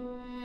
Mm-hmm.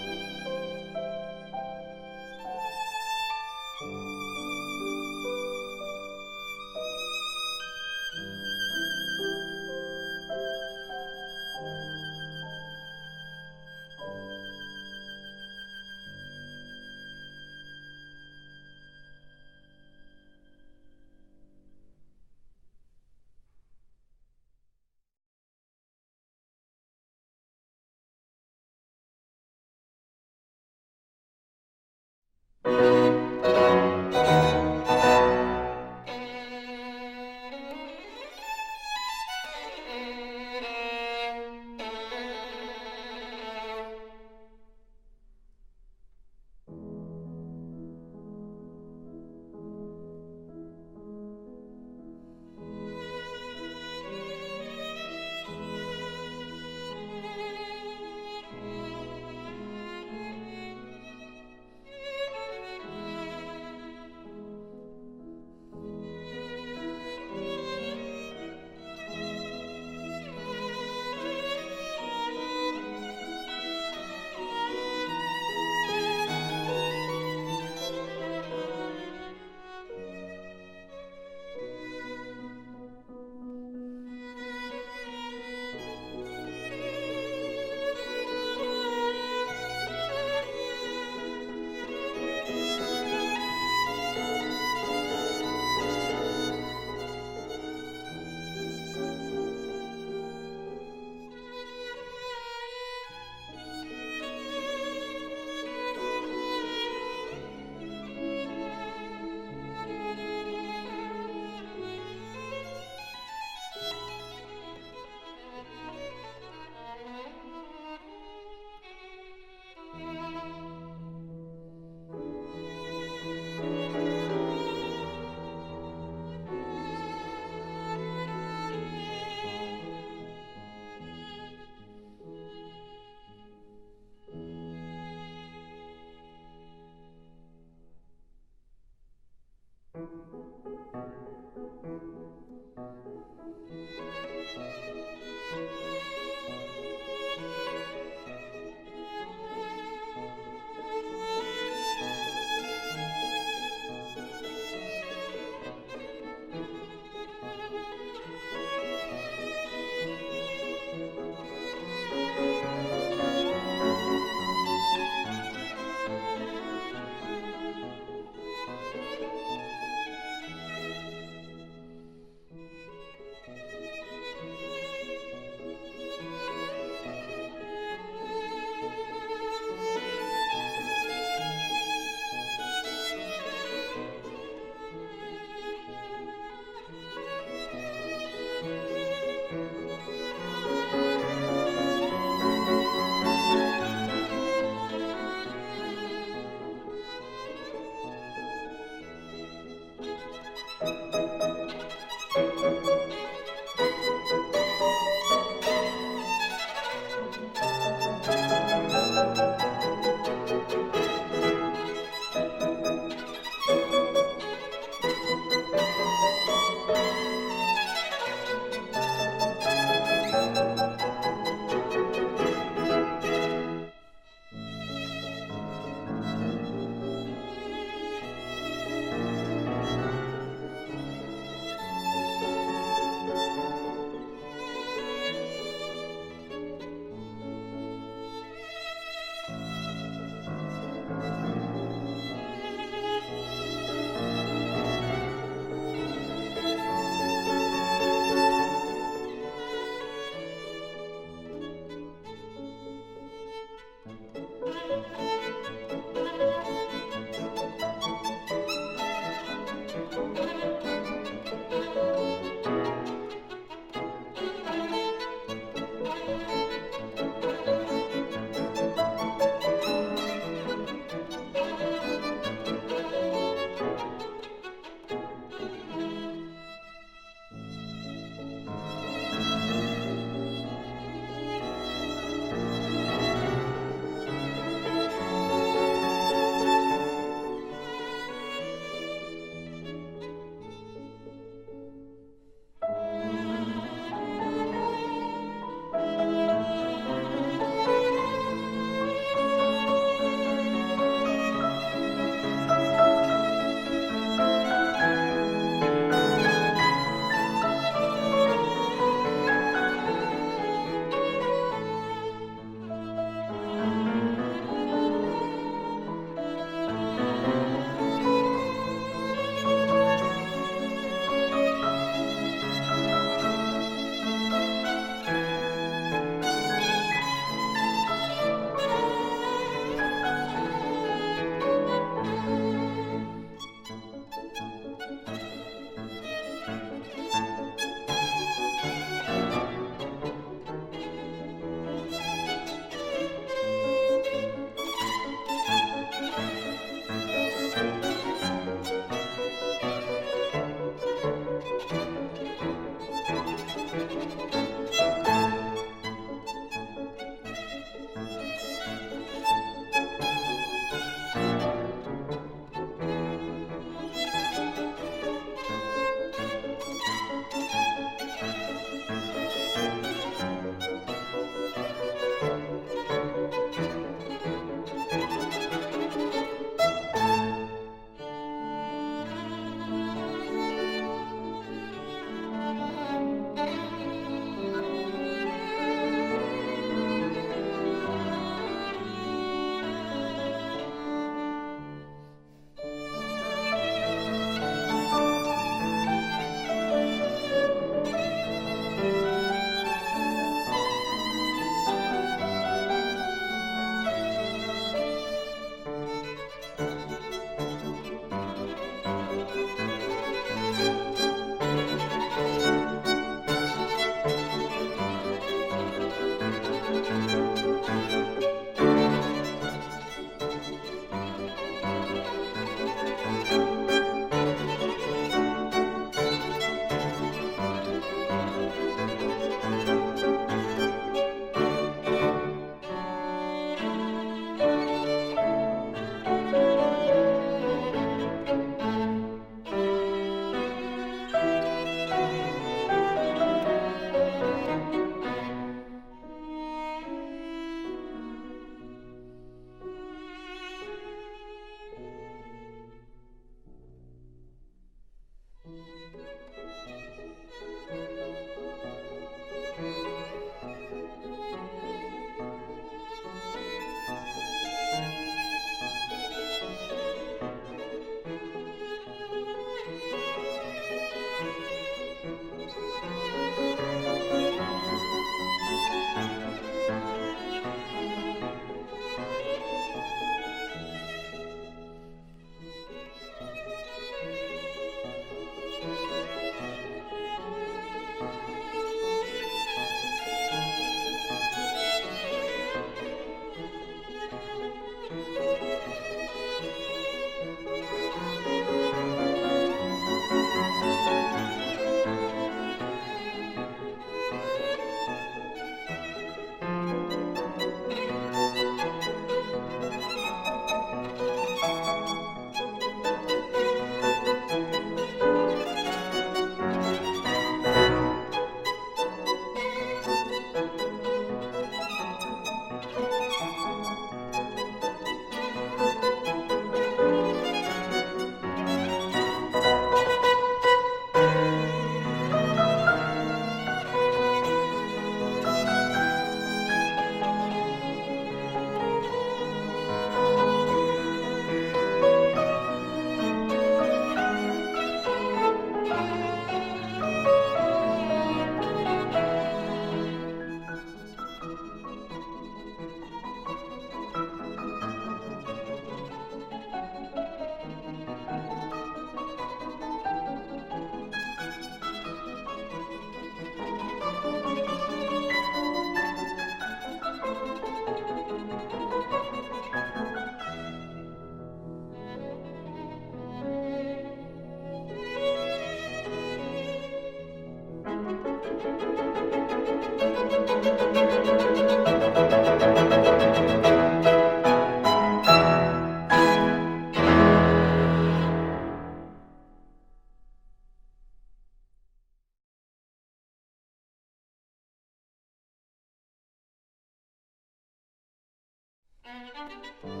Música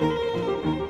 Música